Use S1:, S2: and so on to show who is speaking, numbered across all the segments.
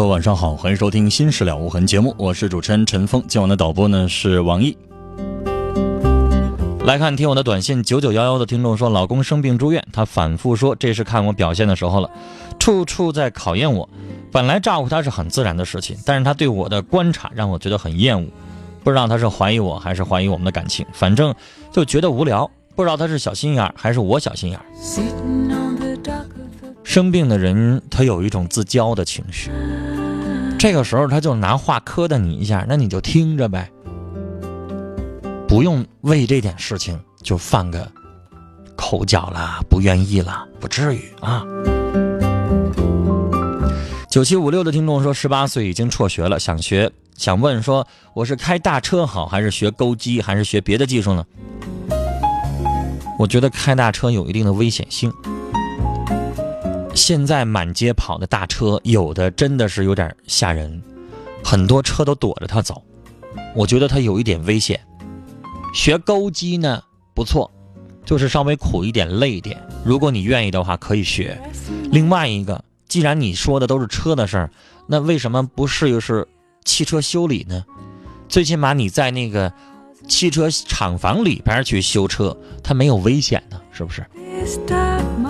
S1: 朋友，晚上好，欢迎收听《新事了无痕》节目，我是主持人陈峰。今晚的导播呢是王毅。来看听我的短信，九九幺幺的听众说，老公生病住院，他反复说这是看我表现的时候了，处处在考验我。本来照顾他是很自然的事情，但是他对我的观察让我觉得很厌恶，不知道他是怀疑我还是怀疑我们的感情，反正就觉得无聊，不知道他是小心眼还是我小心眼。生病的人，他有一种自骄的情绪，这个时候他就拿话磕的你一下，那你就听着呗，不用为这点事情就犯个口角啦，不愿意了，不至于啊。九七五六的听众说，十八岁已经辍学了，想学，想问说，我是开大车好，还是学钩机，还是学别的技术呢？我觉得开大车有一定的危险性。现在满街跑的大车，有的真的是有点吓人，很多车都躲着他走，我觉得他有一点危险。学钩机呢不错，就是稍微苦一点、累一点。如果你愿意的话，可以学。另外一个，既然你说的都是车的事儿，那为什么不试一试汽车修理呢？最起码你在那个汽车厂房里边去修车，它没有危险呢，是不是？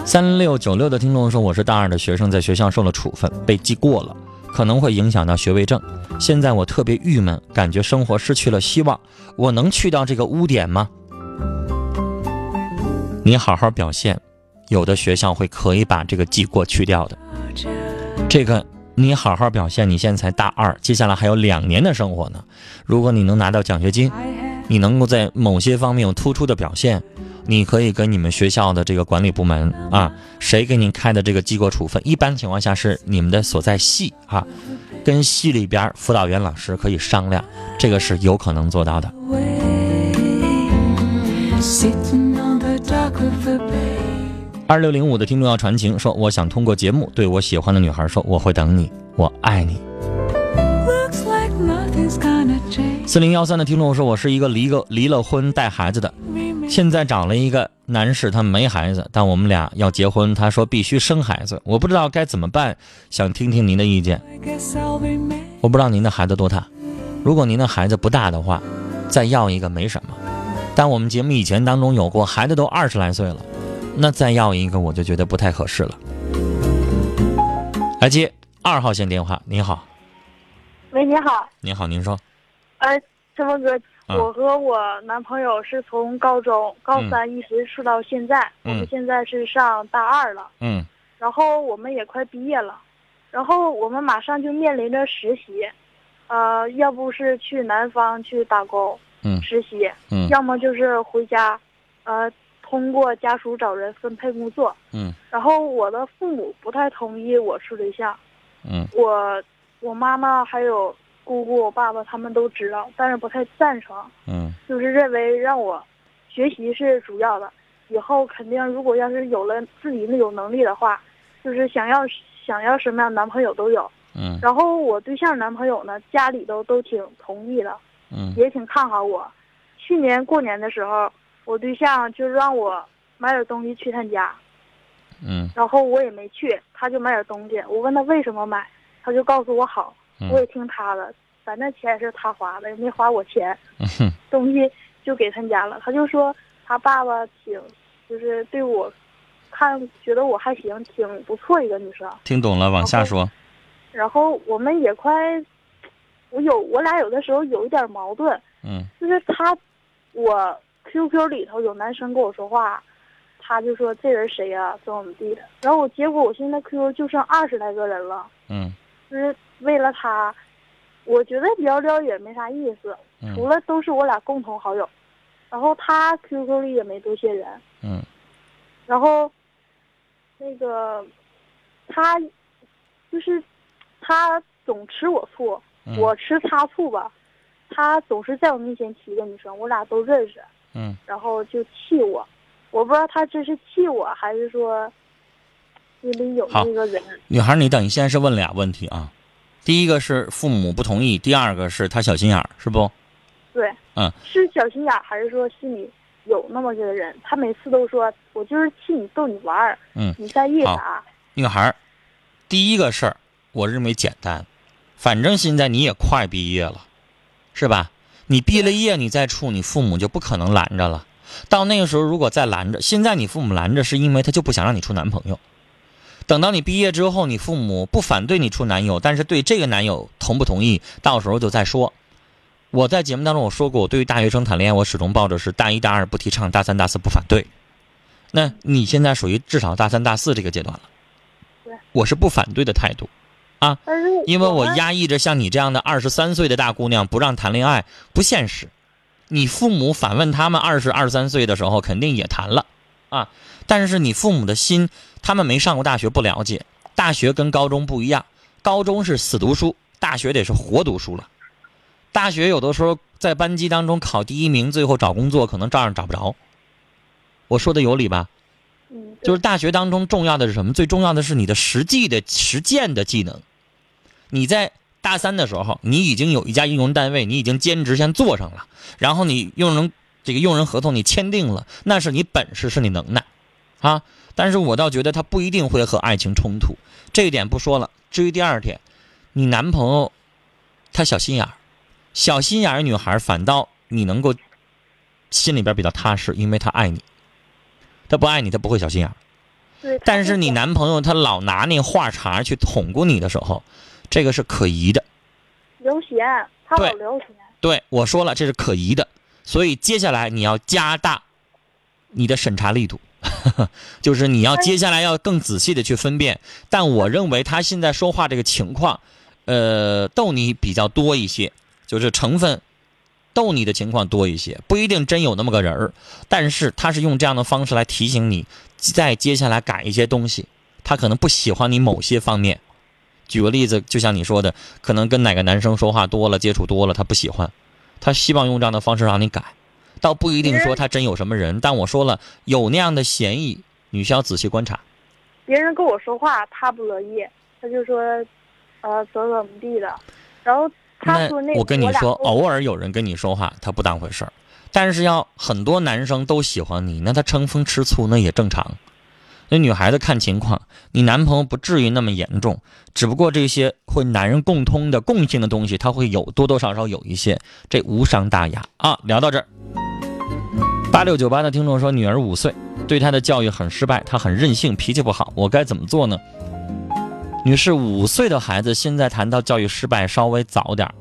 S1: 三六九六的听众说：“我是大二的学生，在学校受了处分，被记过了，可能会影响到学位证。现在我特别郁闷，感觉生活失去了希望。我能去掉这个污点吗？你好好表现，有的学校会可以把这个记过去掉的。这个你好好表现，你现在才大二，接下来还有两年的生活呢。如果你能拿到奖学金，你能够在某些方面有突出的表现。”你可以跟你们学校的这个管理部门啊，谁给你开的这个记过处分？一般情况下是你们的所在系啊，跟系里边辅导员老师可以商量，这个是有可能做到的。二六零五的听众要传情说，我想通过节目对我喜欢的女孩说，我会等你，我爱你。四零幺三的听众说，我是一个离个离了婚带孩子的。现在找了一个男士，他没孩子，但我们俩要结婚。他说必须生孩子，我不知道该怎么办，想听听您的意见。我不知道您的孩子多大，如果您的孩子不大的话，再要一个没什么。但我们节目以前当中有过孩子都二十来岁了，那再要一个我就觉得不太合适了。来接二号线电话，您好。
S2: 喂，你好。
S1: 您好，您说。
S2: 呃，陈峰哥。我和我男朋友是从高中高三一直处到现在，我们现在是上大二了。
S1: 嗯，
S2: 然后我们也快毕业了，然后我们马上就面临着实习，呃，要不是去南方去打工，
S1: 嗯，
S2: 实习，
S1: 嗯，
S2: 要么就是回家，呃，通过家属找人分配工作，
S1: 嗯，
S2: 然后我的父母不太同意我处对象，
S1: 嗯，
S2: 我我妈妈还有。姑姑、我爸爸他们都知道，但是不太赞成。
S1: 嗯，
S2: 就是认为让我学习是主要的，以后肯定如果要是有了自己那种能力的话，就是想要想要什么样男朋友都有。
S1: 嗯，
S2: 然后我对象男朋友呢，家里都都挺同意的，
S1: 嗯，
S2: 也挺看好我。去年过年的时候，我对象就让我买点东西去他家，
S1: 嗯
S2: 然后我也没去，他就买点东西。我问他为什么买，他就告诉我好，
S1: 嗯
S2: 我也听他的，反正钱是他花的，也没花我钱，东西就给他家了。他就说他爸爸挺，就是对我看觉得我还行，挺不错一个女生。
S1: 听懂了，往下说。
S2: 然后我们也快，我有我俩有的时候有一点矛盾，
S1: 嗯
S2: 就是他，我 QQ 里头有男生跟我说话，他就说这人谁呀、怎么怎么地的。然后我结果我现在 QQ 就剩二十来个人了，
S1: 嗯
S2: 就是为了他，我觉得聊聊也没啥意思，
S1: 嗯
S2: 除了都是我俩共同好友。然后他 QQ 里也没多些人，
S1: 嗯
S2: 然后那个他就是他总吃我醋，
S1: 嗯
S2: 我吃他醋吧，他总是在我面前提一个女生，我俩都认识，
S1: 嗯
S2: 然后就气我，我不知道他这是气我还是说心里有
S1: 好
S2: 那个人。
S1: 女孩，你等，你现在是问俩问题啊。第一个是父母不同意，第二个是他小心眼儿，是不？
S2: 对，
S1: 嗯，
S2: 是小心眼儿还是说心里有那么个人？他每次都说我就是气你逗你玩儿，
S1: 嗯
S2: 你在意啥？
S1: 女孩儿，第一个事儿，我认为简单，反正现在你也快毕业了，是吧？你毕了业，你再处，你父母就不可能拦着了。到那个时候，如果再拦着，现在你父母拦着，是因为他就不想让你处男朋友。等到你毕业之后，你父母不反对你处男友，但是对这个男友同不同意，到时候就再说。我在节目当中我说过，我对于大学生谈恋爱，我始终抱着是大一、大二不提倡，大三、大四不反对。那你现在属于至少大三、大四这个阶段了。我是不反对的态度，
S2: 啊
S1: 因为我压抑着像你这样的二十三岁的大姑娘不让谈恋爱不现实。你父母反问他们二十二三岁的时候肯定也谈了，啊，但是你父母的心，他们没上过大学不了解，大学跟高中不一样，高中是死读书，大学得是活读书了。大学有的时候在班级当中考第一名，最后找工作可能照样找不着。我说的有理吧？
S2: 嗯，
S1: 就是大学当中重要的是什么？最重要的是你的实际的实践的技能。你在大三的时候，你已经有一家用人单位，你已经兼职先做上了，然后你用人这个用人合同你签订了，那是你本事，是你能耐，啊。但是我倒觉得他不一定会和爱情冲突，这一点不说了。至于第二点，你男朋友他小心眼儿，小心眼儿女孩反倒你能够心里边比较踏实，因为他爱你。他不爱你，他不会小心眼儿。
S2: 对，
S1: 但是你男朋友他老拿那话茬去捅咕你的时候，这个是可疑的。
S2: 聊闲，他老
S1: 对
S2: 聊闲。
S1: 对我说了，这是可疑的，所以接下来你要加大你的审查力度，就是你要接下来要更仔细的去分辨。但我认为他现在说话这个情况，呃，逗你比较多一些，就是成分逗你的情况多一些，不一定真有那么个人儿，但是他是用这样的方式来提醒你，在接下来改一些东西，他可能不喜欢你某些方面。举个例子，就像你说的，可能跟哪个男生说话多了、接触多了，他不喜欢，他希望用这样的方式让你改，倒不一定说他真有什么人。但我说了，有那样的嫌疑，你需要仔细观察。
S2: 别人跟我说话，他不乐意，他就说，呃，怎么怎么地的。然后他说那个
S1: 我跟你说，偶尔有人跟你说话，他不当回事儿，但是要很多男生都喜欢你，那他乘风吃醋那也正常。那女孩子看情况，你男朋友不至于那么严重，只不过这些会男人共通的共性的东西，他会有多多少少有一些，这无伤大雅啊。聊到这儿，八六九八的听众说，女儿五岁，对她的教育很失败，她很任性，脾气不好，我该怎么做呢？女士，五岁的孩子现在谈到教育失败稍微早点儿，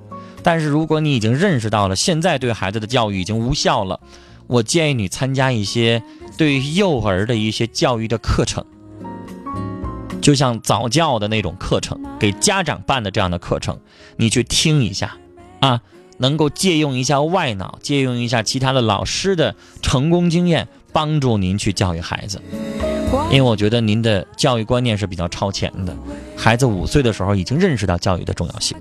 S1: 但是如果你已经认识到了现在对孩子的教育已经无效了，我建议你参加一些对幼儿的一些教育的课程，就像早教的那种课程，给家长办的这样的课程，你去听一下，啊，能够借用一下外脑，借用一下其他的老师的成功经验，帮助您去教育孩子。因为我觉得您的教育观念是比较超前的，孩子五岁的时候已经认识到教育的重要性。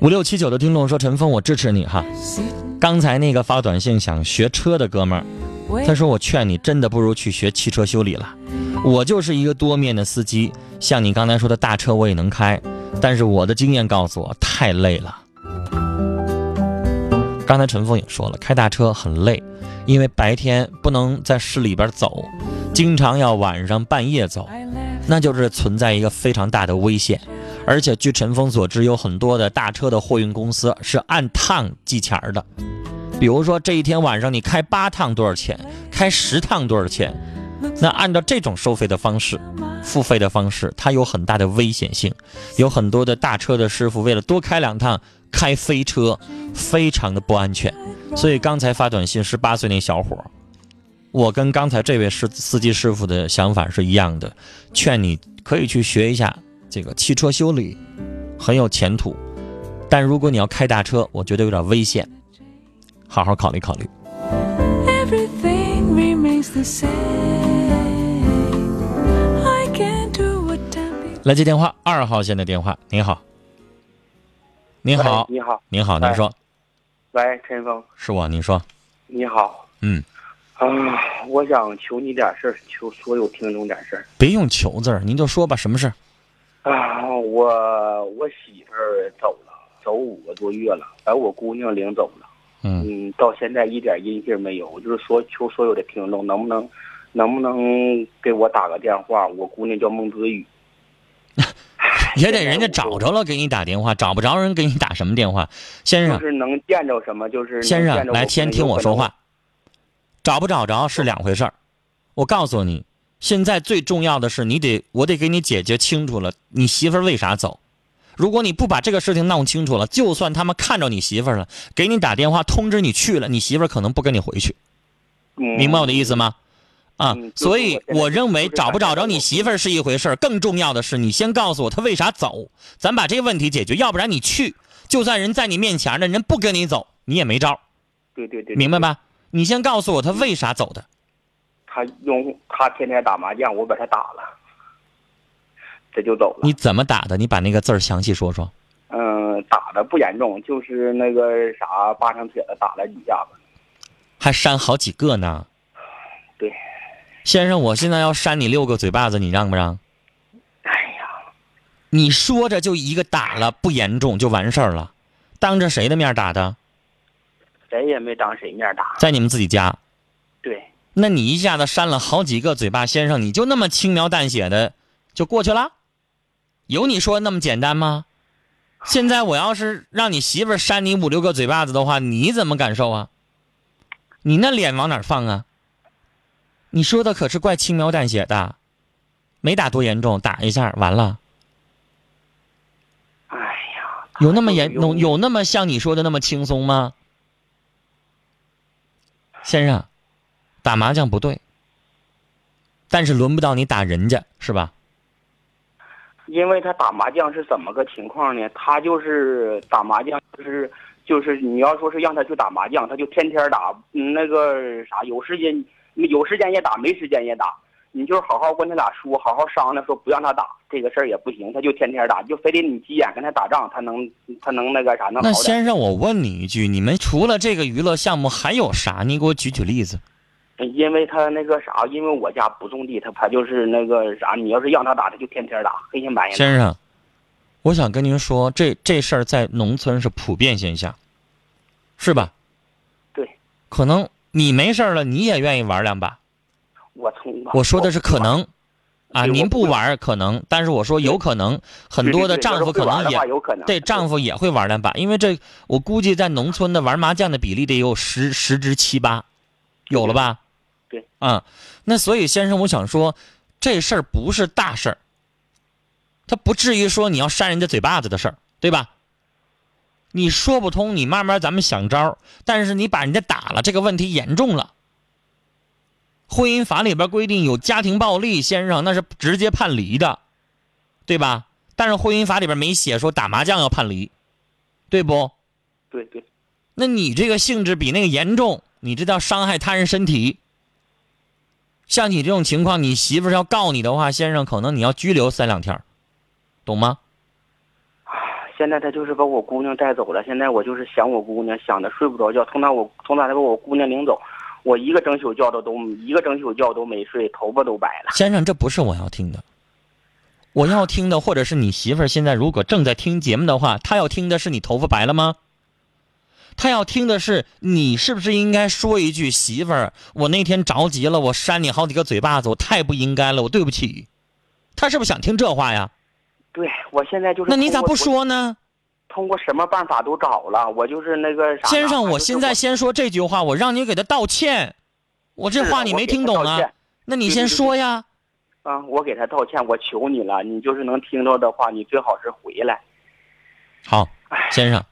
S1: 五六七九的听众说：“陈峰，我支持你哈。刚才那个发短信想学车的哥们儿，他说我劝你真的不如去学汽车修理了。我就是一个多面的司机，像你刚才说的大车我也能开，但是我的经验告诉我太累了。刚才陈峰也说了，开大车很累，因为白天不能在市里边走，经常要晚上半夜走，那就是存在一个非常大的危险。而且据陈峰所知，有很多的大车的货运公司是按趟计钱的，比如说这一天晚上你开八趟多少钱，开十趟多少钱，那按照这种收费的方式、付费的方式，它有很大的危险性。有很多的大车的师傅为了多开两趟，开飞车，非常的不安全。所以刚才发短信十八岁那小伙，我跟刚才这位司司机师傅的想法是一样的，劝你可以去学一下这个汽车修理，很有前途。但如果你要开大车，我觉得有点危险，好好考虑考虑。来接电话，二号线的电话，您好，您好。
S3: 喂，你好，
S1: 您好，您
S3: 哎
S1: 说。
S3: 喂，陈峰，
S1: 是我，您说，
S3: 你好。
S1: 嗯，
S3: 啊，我想求你点事儿，求所有听众点事儿。
S1: 别用求字儿，您就说吧，什么事儿？
S3: 啊。我我媳妇儿走了，走五个多月了，把我姑娘领走了，
S1: 嗯，
S3: 嗯，到现在一点音信没有。我就是说，求所有的听众，能不能能不能给我打个电话？我姑娘叫孟子雨，
S1: 也得人家找着了给你打电话，找不着人给你打什么电话？先生，
S3: 就是能见着什么，就是
S1: 先生，来，先听我说话。找不找着是两回事儿。我告诉你，现在最重要的是你得，我得给你解决清楚了，你媳妇儿为啥走？如果你不把这个事情弄清楚了，就算他们看着你媳妇儿了，给你打电话通知你去了，你媳妇儿可能不跟你回去，
S3: 嗯
S1: 明白我的意思吗？啊所以
S3: 我
S1: 认为找不找着你媳妇儿是一回事儿，更重要的是你先告诉我她为啥走，咱把这个问题解决，要不然你去，就算人在你面前呢，人不跟你走，你也没招儿，
S3: 对对对，
S1: 明白？吧？你先告诉我她为啥走的。
S3: 他用他天天打麻将，我把他打了，这就走了。
S1: 你怎么打的？你把那个字儿详细说说。
S3: 嗯，打的不严重，就是那个啥巴掌铁子打了几下子。
S1: 还扇好几个呢。
S3: 对，
S1: 先生，我现在要扇你六个嘴巴子，你让不让？
S3: 哎呀，
S1: 你说着就一个打了，不严重就完事儿了，当着谁的面打的？
S3: 谁也没当谁面打。
S1: 在你们自己家。
S3: 对，
S1: 那你一下子扇了好几个嘴巴，先生，你就那么轻描淡写的就过去了？有你说的那么简单吗？现在我要是让你媳妇扇你五六个嘴巴子的话，你怎么感受啊？你那脸往哪放啊？你说的可是怪轻描淡写的，没打多严重，打一下完了，
S3: 哎呀，
S1: 有那么严有有那么像你说的那么轻松吗？先生，打麻将不对，但是轮不到你打人家，是吧？
S3: 因为他打麻将是怎么个情况呢？他就是打麻将，就是就是你要说是让他去打麻将，他就天天打，嗯那个啥，有时间有时间也打，没时间也打。你就是好好跟他俩说，好好商量，说不让他打这个事儿也不行，他就天天打，就非得你急眼跟他打仗，他能他能那个啥能
S1: 那。先生，我问你一句，你们除了这个娱乐项目还有啥？你给我举举例子。
S3: 因为他那个啥，因为我家不种地，他他就是那个啥，你要是让他打，他就天天打，黑天白天打。
S1: 先生，我想跟您说，这这事儿在农村是普遍现象，是吧？
S3: 对，
S1: 可能你没事儿了，你也愿意玩两把。
S3: 我从
S1: 我说的是可能啊，您不玩可能，但是我说有可能，很多的丈夫可能也对丈夫也会玩两把，因为这我估计在农村的玩麻将的比例得有十十之七八，有了吧？
S3: 对，
S1: 啊，那所以先生，我想说，这事儿不是大事儿，他不至于说你要扇人家嘴巴子的事儿，对吧？你说不通，你慢慢咱们想招儿，但是你把人家打了，这个问题严重了。婚姻法里边规定有家庭暴力，先生那是直接判离的，对吧？但是婚姻法里边没写说打麻将要判离，对不？
S3: 对对，
S1: 那你这个性质比那个严重，你这叫伤害他人身体。像你这种情况，你媳妇要告你的话，先生可能你要拘留三两天，懂吗？
S3: 现在他就是把我姑娘带走了，现在我就是想我姑娘，想的睡不着觉。从那我从那他把我姑娘领走，我一个整宿觉都都一个整宿觉都没睡，头发都白了。
S1: 先生，这不是我要听的。我要听的，或者是你媳妇儿现在如果正在听节目的话，她要听的是你头发白了吗？他要听的是你是不是应该说一句媳妇儿，我那天着急了，我扇你好几个嘴巴子，我太不应该了，我对不起。他是不是想听这话呀？
S3: 对我现在就是。
S1: 那你咋不说呢？
S3: 通过什么办法都找了，我就是那个啥。
S1: 先生，我现在先说这句话，我让你给他道歉。我这话你没听懂啊？那你先说呀。
S3: 啊，我给他道歉，我求你了，你就是能听到的话，你最好是回来。
S1: 好，先生，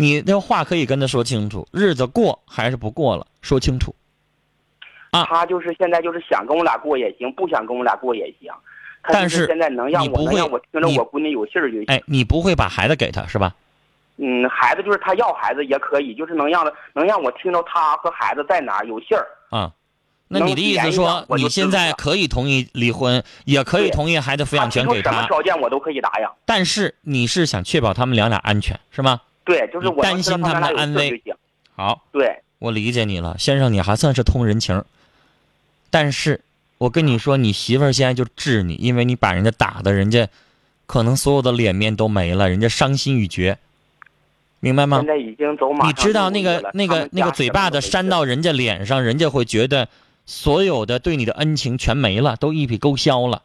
S1: 你的话可以跟他说清楚，日子过还是不过了，说清楚。啊
S3: 他就是现在就是想跟我俩过也行，不想跟我俩过也行。
S1: 但
S3: 是现在能让
S1: 你不会
S3: 我能让我听着我闺女有信儿就行。
S1: 哎，你不会把孩子给他是吧？
S3: 嗯，孩子就是他要孩子也可以，就是能让能让我听着他和孩子在哪儿有信儿。
S1: 啊，那你的意思说你现在可以同意离婚，也可以同意孩子抚养权给
S3: 他什么，条件我都可以答应。
S1: 但是你是想确保他们两俩安全是吗？
S3: 对，就是我担
S1: 心他们的安危。好，
S3: 对，
S1: 我理解你了，先生，你还算是通人情。但是，我跟你说，你媳妇儿现在就治你，因为你把人家打的，人家可能所有的脸面都没了，人家伤心欲绝，明白吗
S3: 现？在已经走马
S1: 你知道那个那个那个嘴巴子扇到人家脸上，人家会觉得所有的对你的恩情全没了，都一笔勾销了。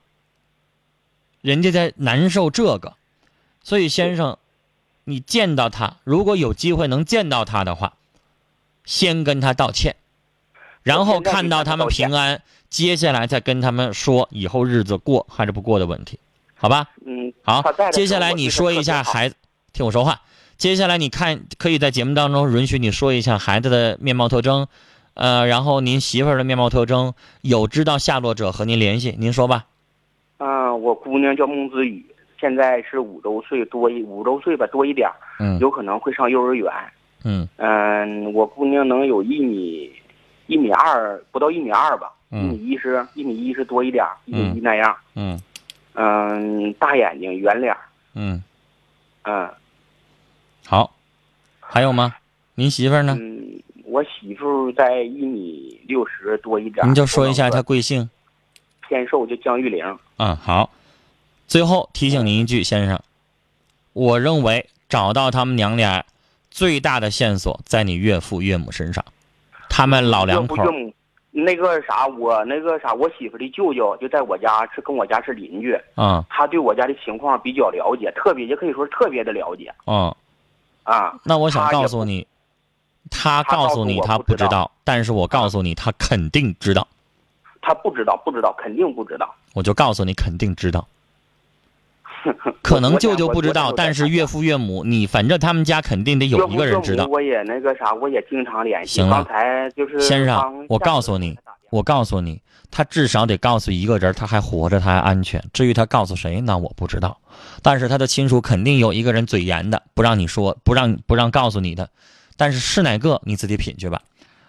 S1: 人家在难受这个，所以先生，你见到他，如果有机会能见到他的话，先跟他道歉，然后看到他们平安，接下来再跟他们说以后日子过还是不过的问题，好吧？
S3: 嗯，
S1: 好接下来你说一下孩子，听我说话。接下来你看，可以在节目当中允许你说一下孩子的面貌特征，呃，然后您媳妇儿的面貌特征，有知道下落者和您联系，您说吧。
S3: 嗯，我姑娘叫孟子雨，现在是五周岁多一五周岁吧多一点儿，
S1: 嗯
S3: 有可能会上幼儿园。
S1: 嗯
S3: 嗯，我姑娘能有一米一米二，不到一米二吧，一
S1: 嗯
S3: 米一是一米一是多一点儿，一
S1: 嗯
S3: 米一那样。
S1: 嗯
S3: 嗯，大眼睛，圆脸儿。
S1: 嗯，
S3: 嗯
S1: 好，还有吗？您媳妇儿呢？
S3: 嗯，我媳妇在一米六十多一点儿。
S1: 您就说一下她贵姓。
S3: 偏瘦，就江玉玲。
S1: 嗯，好。最后提醒您一句，先生，我认为找到他们娘俩最大的线索在你岳父岳母身上，他们老两口
S3: 岳父岳母那个啥，我那个啥，我媳妇的舅舅就在我家，是跟我家是邻居，
S1: 啊
S3: 他对我家的情况比较了解，特别也可以说是特别的了解
S1: 嗯。
S3: 啊。
S1: 那我想告诉你，他
S3: 他告诉
S1: 你他
S3: 不知道，
S1: 但是我告诉你他肯定知道，
S3: 他不知道，不知道，肯定不知道。
S1: 我就告诉你肯定知道。可能舅舅不知道，但是岳
S3: 父
S1: 父岳母，你反正他们家肯定得有一个人知道。
S3: 我也那个啥，我也经常联系。
S1: 行了
S3: 刚才就是
S1: 先生，我告诉你我告诉你，他至少得告诉一个人，他还活着，他还安全。至于他告诉谁，那我不知道。但是他的亲属肯定有一个人嘴严的，不让你说，不让不让告诉你的。但是是哪个，你自己品去吧。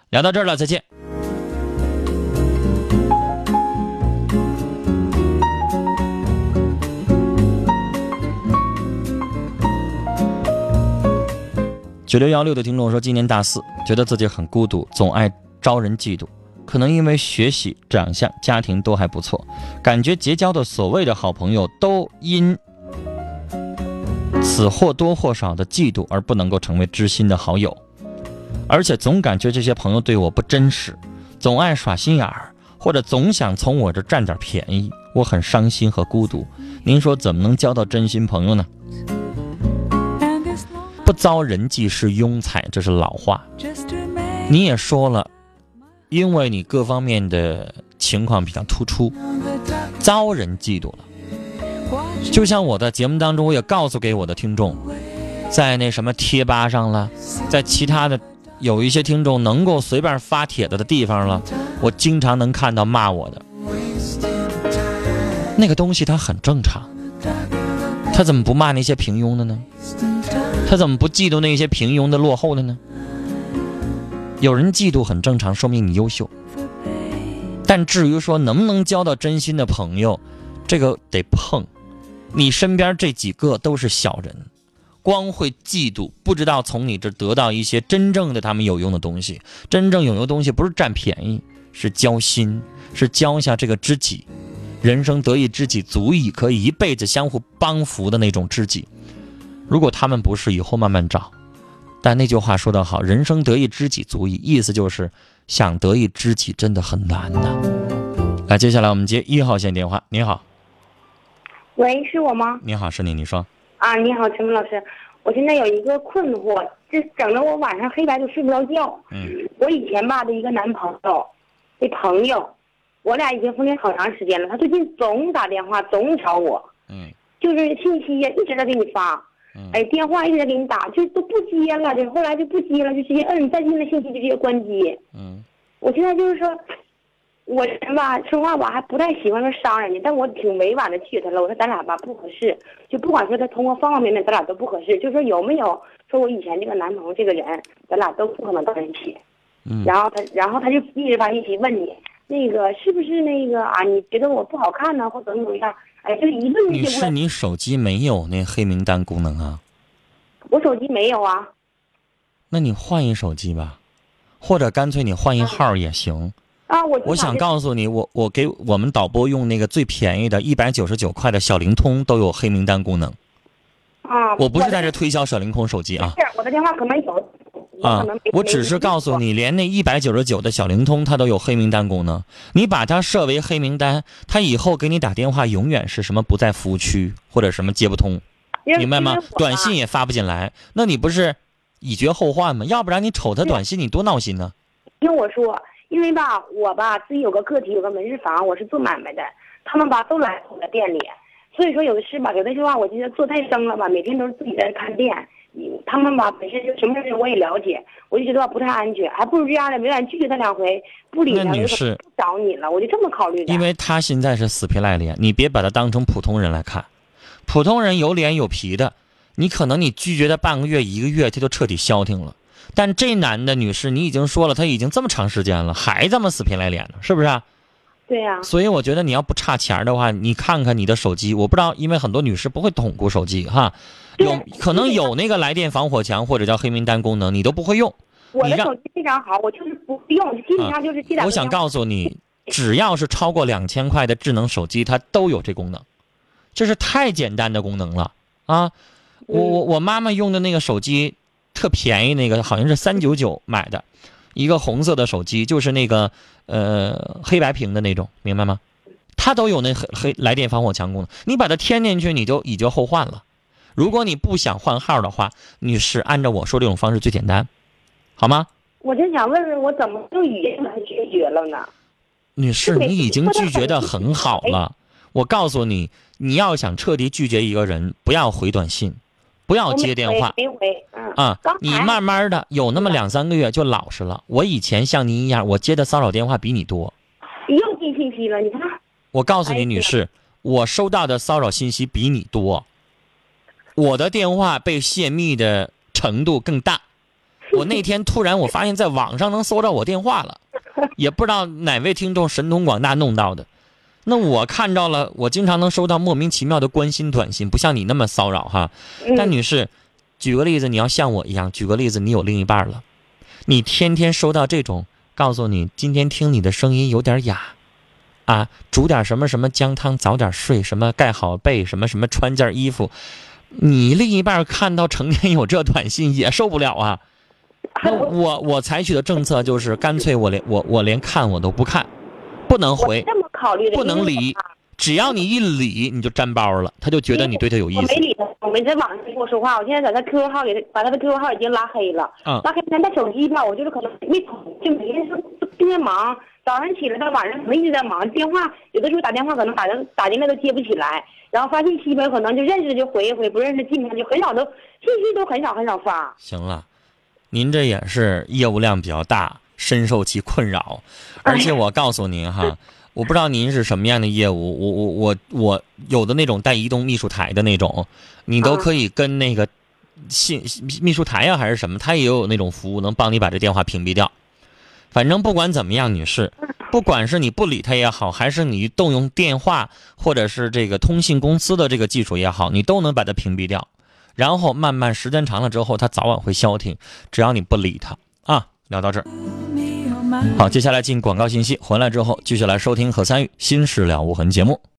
S1: 聊到这儿了，再见。九六幺六的听众说，今年大四，觉得自己很孤独，总爱招人嫉妒。可能因为学习、长相、家庭都还不错，感觉结交的所谓的好朋友都因此或多或少的嫉妒而不能够成为知心的好友，而且总感觉这些朋友对我不真实，总爱耍心眼儿，或者总想从我这占点便宜，我很伤心和孤独。您说怎么能交到真心朋友呢？遭人忌是庸才，这是老话。你也说了，因为你各方面的情况比较突出，遭人嫉妒了。就像我在节目当中，我也告诉给我的听众，在那什么贴吧上了，在其他的有一些听众能够随便发帖子的地方了，我经常能看到骂我的。那个东西它很正常，他怎么不骂那些平庸的呢？他怎么不嫉妒那些平庸的落后的呢？有人嫉妒很正常，说明你优秀。但至于说能不能交到真心的朋友，这个得碰。你身边这几个都是小人，光会嫉妒，不知道从你这得到一些真正的他们有用的东西。真正有用的东西不是占便宜，是交心，是交下这个知己。人生得一知己，足以可以一辈子相互帮扶的那种知己。如果他们不是，以后慢慢找。但那句话说得好，人生得一知己足矣，意思就是想得一知己真的很难呐。来，接下来我们接一号线电话。你好，
S4: 喂，是我吗？
S1: 你好，是你，你说。
S4: 啊，你好，陈峰老师，我现在有一个困惑，这整得我晚上黑白都睡不着觉。
S1: 嗯
S4: 我以前吧的一个男朋友的朋友，我俩已经分开好长时间了，他最近总打电话，总找我，
S1: 嗯
S4: 就是信息呀一直在给你发，
S1: 嗯
S4: 哎，电话一直在给你打，就都不接了，就后来就不接了，就直接摁再进的信息就直接关机。
S1: 嗯
S4: 我现在就是说，我人吧说话吧还不太喜欢说伤人家，但我挺委婉的拒绝他了。我说咱俩吧不合适，就不管说他通过方方面面，咱俩都不合适。就说有没有说我以前这个男朋友这个人，咱俩都不可能到一起。
S1: 嗯
S4: 然后他，然后他就一直发信息问你，那个是不是那个啊？你觉得我不好看呢，或怎么怎么样？哎，就一问
S1: 女士，你手机没有那黑名单功能啊？
S4: 我手机没有啊。
S1: 那你换一手机吧，或者干脆你换一号也行。
S4: 啊，我
S1: 我想告诉你，我我给我们导播用那个最便宜的，一百九十九块的小灵通都有黑名单功能。
S4: 啊，
S1: 我不是在这推销小灵通手机啊
S4: 是我的电话可能有，我
S1: 啊我只是告诉。你，连那一百九十九的小灵通它都有黑名单功能。你把它设为黑名单，它以后给你打电话永远是什么不在服务区或者什么接不通，明白吗短信也发不进来，那你不是以绝后患吗？要不然你瞅他短信，你多闹心呢。
S4: 听我说，因为吧，我吧自己有个个体，有个门市房，我是做买卖的，他们吧都来我的店里，所以说有的是吧，有的时候啊，我觉得做太生了吧，每天都是自己在这看店，嗯他们吧本身就什么事我也了解，我就觉得吧不太安全，还不如这样的，没敢拒绝他两回，不理他，
S1: 那女
S4: 我就
S1: 士
S4: 不找你了，我就这么考虑的。
S1: 因为他现在是死皮赖脸，你别把他当成普通人来看。普通人有脸有皮的，你可能你拒绝他半个月一个月，他就彻底消停了。但这男的女士，你已经说了，他已经这么长时间了，还这么死皮赖脸呢，是不是啊？
S4: 对呀、
S1: 所以我觉得你要不差钱儿的话，你看看你的手机，我不知道，因为很多女士不会捅咕手机哈，有可能有那个来电防火墙或者叫黑名单功能，你都不会用。
S4: 我的手机非常好，我就是不用，基本上就是
S1: 我想告诉你，只要是超过两千块的智能手机，它都有这功能，这是太简单的功能了啊！我我我妈妈用的那个手机特便宜，那个好像是三九九买的，一个红色的手机，就是那个呃黑白屏的那种，明白吗？它都有那黑黑来电防火墙功能，你把它添进去，你就以绝后患了。如果你不想换号的话，你是按照我说这种方式最简单，好吗？
S4: 我就想问问我怎么用语音来拒绝了呢？
S1: 女士，你已经拒绝的很好
S4: 哎
S1: 了。我告诉你，你要想彻底拒绝一个人，不要回短信，不要接电话
S4: 回没回，嗯
S1: 啊！你慢慢的有那么两三个月就老实了。我以前像您一样，我接的骚扰电话比你多。
S4: 又进信息了，你看。
S1: 我告诉你，女士，我收到的骚扰信息比你多，我的电话被泄密的程度更大。我那天突然我发现，在网上能搜到我电话了，也不知道哪位听众神通广大弄到的。那我看到了，我经常能收到莫名其妙的关心短信，不像你那么骚扰哈。但
S4: 嗯
S1: 女士，举个例子，你要像我一样，举个例子，你有另一半了，你天天收到这种告诉你今天听你的声音有点哑，啊，煮点什么什么姜汤，早点睡，什么盖好被，什么什么穿件衣服，你另一半看到成天有这短信也受不了啊。那我我采取的政策就是，干脆我连我我连看我都不看，不能回，
S4: 这么考虑的，
S1: 不能理只要你一理，你就沾包了，他就觉得你对他有意思
S4: 我没。理他，我没在网上跟我说话，我现在在他 QQ 号给他把他的 QQ 号已经拉黑了。
S1: 嗯
S4: 拉黑但他手机吧，我就是可能没瞅，就每天都天天忙，早上起来到晚上可能一直在忙，电话有的时候打电话可能打的打进来都接不起来，然后发信息呗，可能就认识的就回一回，不认识基本上就很少都信息都很少很少发。
S1: 行了，您这也是业务量比较大，深受其困扰。而且我告诉您哈，我不知道您是什么样的业务，我我我我有的那种带移动秘书台的那种，你都
S4: 嗯
S1: 可以跟那个信秘书台呀、还是什么，他也有那种服务，能帮你把这电话屏蔽掉。反正不管怎么样，女士，不管是你不理他也好，还是你动用电话或者是这个通信公司的这个技术也好，你都能把它屏蔽掉。然后慢慢时间长了之后，它早晚会消停，只要你不理它啊。聊到这儿，好，接下来进广告信息，回来之后继续来收听和参与《新事了无痕》节目。